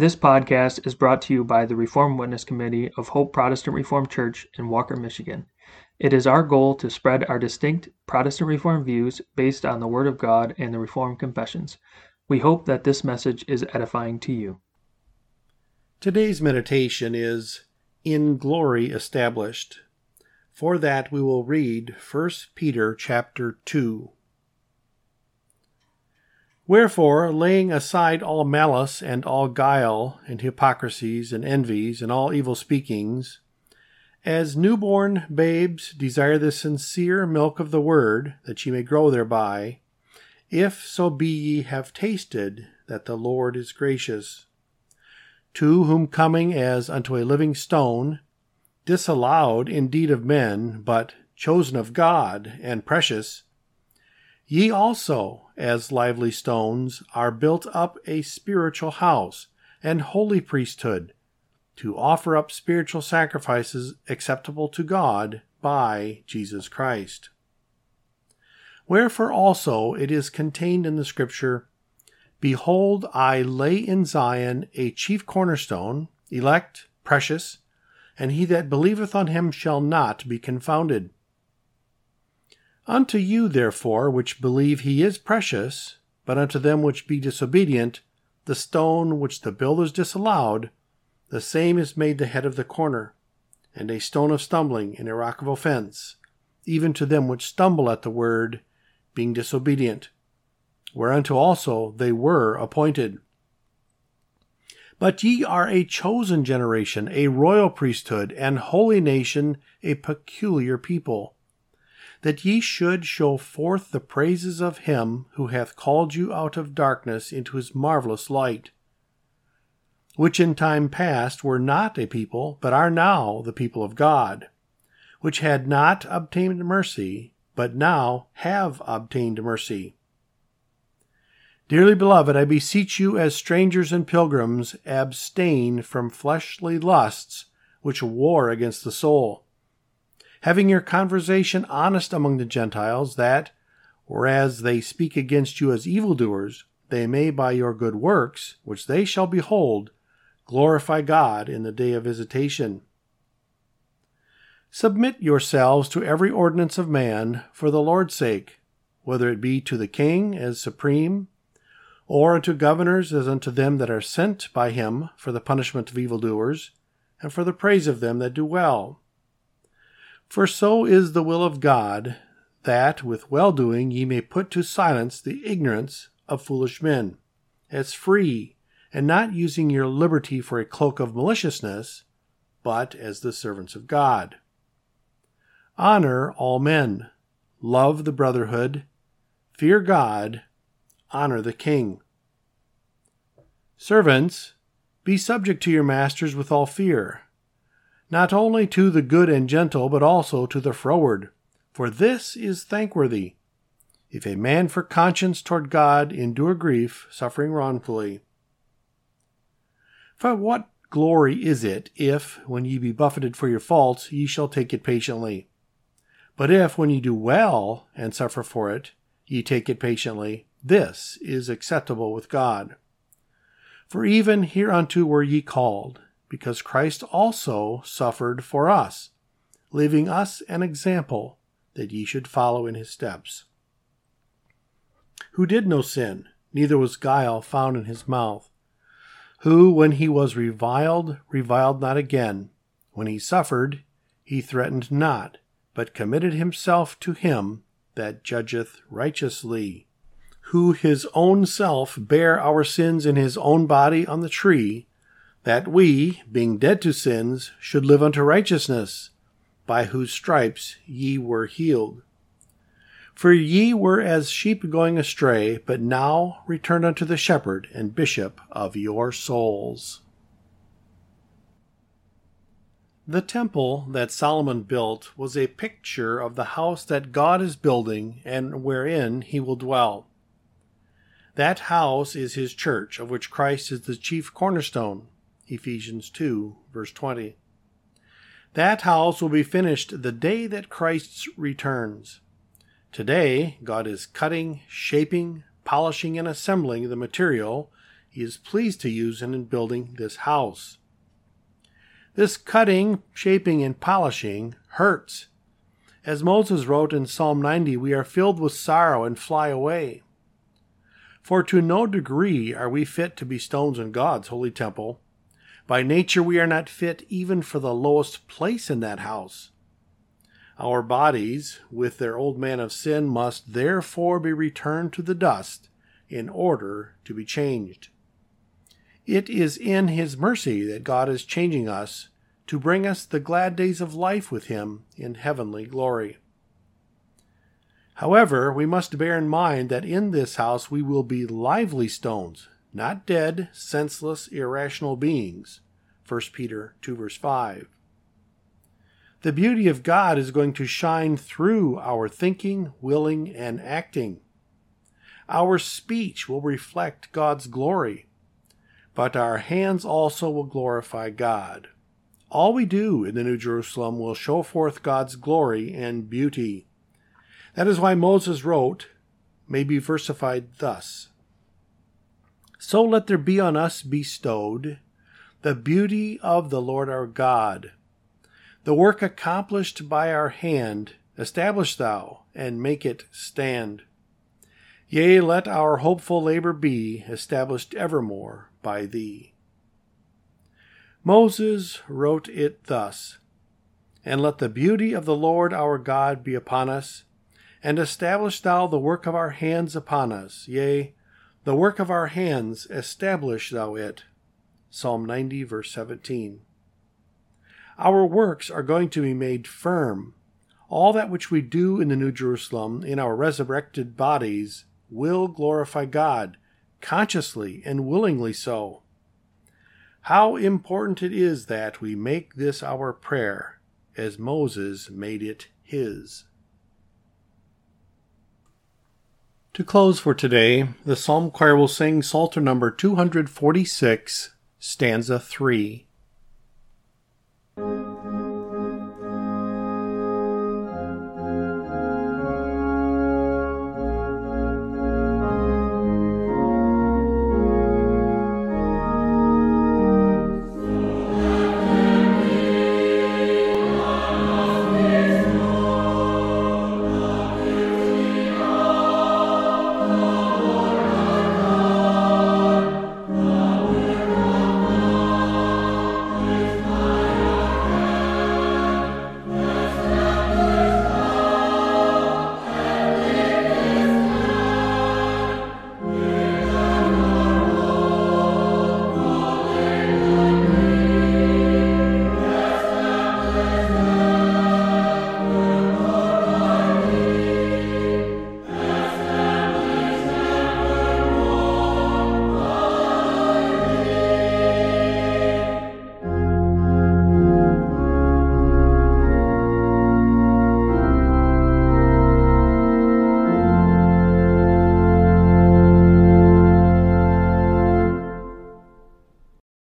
This podcast is brought to you by the Reformed Witness Committee of Hope Protestant Reformed Church in Walker, Michigan. It is our goal to spread our distinct Protestant Reformed views based on the Word of God and the Reformed Confessions. We hope that this message is edifying to you. Today's meditation is In Glory Established. For that we will read 1 Peter chapter 2. Wherefore, laying aside all malice and all guile and hypocrisies and envies and all evil speakings, as newborn babes desire the sincere milk of the word, that ye may grow thereby, if so be ye have tasted that the Lord is gracious. To whom coming as unto a living stone, disallowed indeed of men, but chosen of God and precious, Ye also, as lively stones, are built up a spiritual house and holy priesthood, to offer up spiritual sacrifices acceptable to God by Jesus Christ. Wherefore also it is contained in the Scripture Behold, I lay in Zion a chief cornerstone, elect, precious, and he that believeth on him shall not be confounded. Unto you, therefore, which believe he is precious, but unto them which be disobedient, the stone which the builders disallowed, the same is made the head of the corner, and a stone of stumbling and a rock of offense, even to them which stumble at the word, being disobedient, whereunto also they were appointed. But ye are a chosen generation, a royal priesthood, and holy nation, a peculiar people that ye should show forth the praises of him who hath called you out of darkness into his marvelous light, which in time past were not a people, but are now the people of God, which had not obtained mercy, but now have obtained mercy. Dearly beloved, I beseech you, as strangers and pilgrims, abstain from fleshly lusts which war against the soul having your conversation honest among the Gentiles, that, whereas they speak against you as evildoers, they may by your good works, which they shall behold, glorify God in the day of visitation. Submit yourselves to every ordinance of man for the Lord's sake, whether it be to the king as supreme, or unto governors as unto them that are sent by him for the punishment of evildoers, and for the praise of them that do well. For so is the will of God, that with well doing ye may put to silence the ignorance of foolish men, as free, and not using your liberty for a cloak of maliciousness, but as the servants of God. Honor all men, love the brotherhood, fear God, honor the king. Servants, be subject to your masters with all fear not only to the good and gentle, but also to the froward. For this is thankworthy. If a man for conscience toward God endure grief, suffering wrongfully. For what glory is it, if, when ye be buffeted for your faults, ye shall take it patiently? But if, when ye do well, and suffer for it, ye take it patiently, this is acceptable with God. For even hereunto were ye called, because Christ also suffered for us, leaving us an example that ye should follow in his steps. Who did no sin, neither was guile found in his mouth. Who, when he was reviled, reviled not again. When he suffered, he threatened not, but committed himself to him that judgeth righteously. Who his own self bare our sins in his own body on the tree, that we, being dead to sins, should live unto righteousness, by whose stripes ye were healed. For ye were as sheep going astray, but now return unto the shepherd and bishop of your souls. The temple that Solomon built was a picture of the house that God is building and wherein he will dwell. That house is his church, of which Christ is the chief cornerstone. Ephesians 2, verse 20. That house will be finished the day that Christ returns. Today, God is cutting, shaping, polishing, and assembling the material he is pleased to use in building this house. This cutting, shaping, and polishing hurts. As Moses wrote in Psalm 90, we are filled with sorrow and fly away. For to no degree are we fit to be stones in God's holy temple. By nature, we are not fit even for the lowest place in that house. Our bodies, with their old man of sin, must therefore be returned to the dust in order to be changed. It is in His mercy that God is changing us to bring us the glad days of life with Him in heavenly glory. However, we must bear in mind that in this house we will be lively stones, not dead, senseless, irrational beings. 1 Peter 2 verse 5. The beauty of God is going to shine through our thinking, willing, and acting. Our speech will reflect God's glory, but our hands also will glorify God. All we do in the New Jerusalem will show forth God's glory and beauty. That is why Moses wrote, may be versified thus So let there be on us bestowed the beauty of the Lord our God. The work accomplished by our hand, establish thou, and make it stand. Yea, let our hopeful labor be established evermore by thee. Moses wrote it thus And let the beauty of the Lord our God be upon us, and establish thou the work of our hands upon us. Yea, the work of our hands, establish thou it. Psalm 90, verse 17. Our works are going to be made firm. All that which we do in the New Jerusalem, in our resurrected bodies, will glorify God, consciously and willingly so. How important it is that we make this our prayer, as Moses made it his. To close for today, the Psalm Choir will sing Psalter number 246, stanza 3.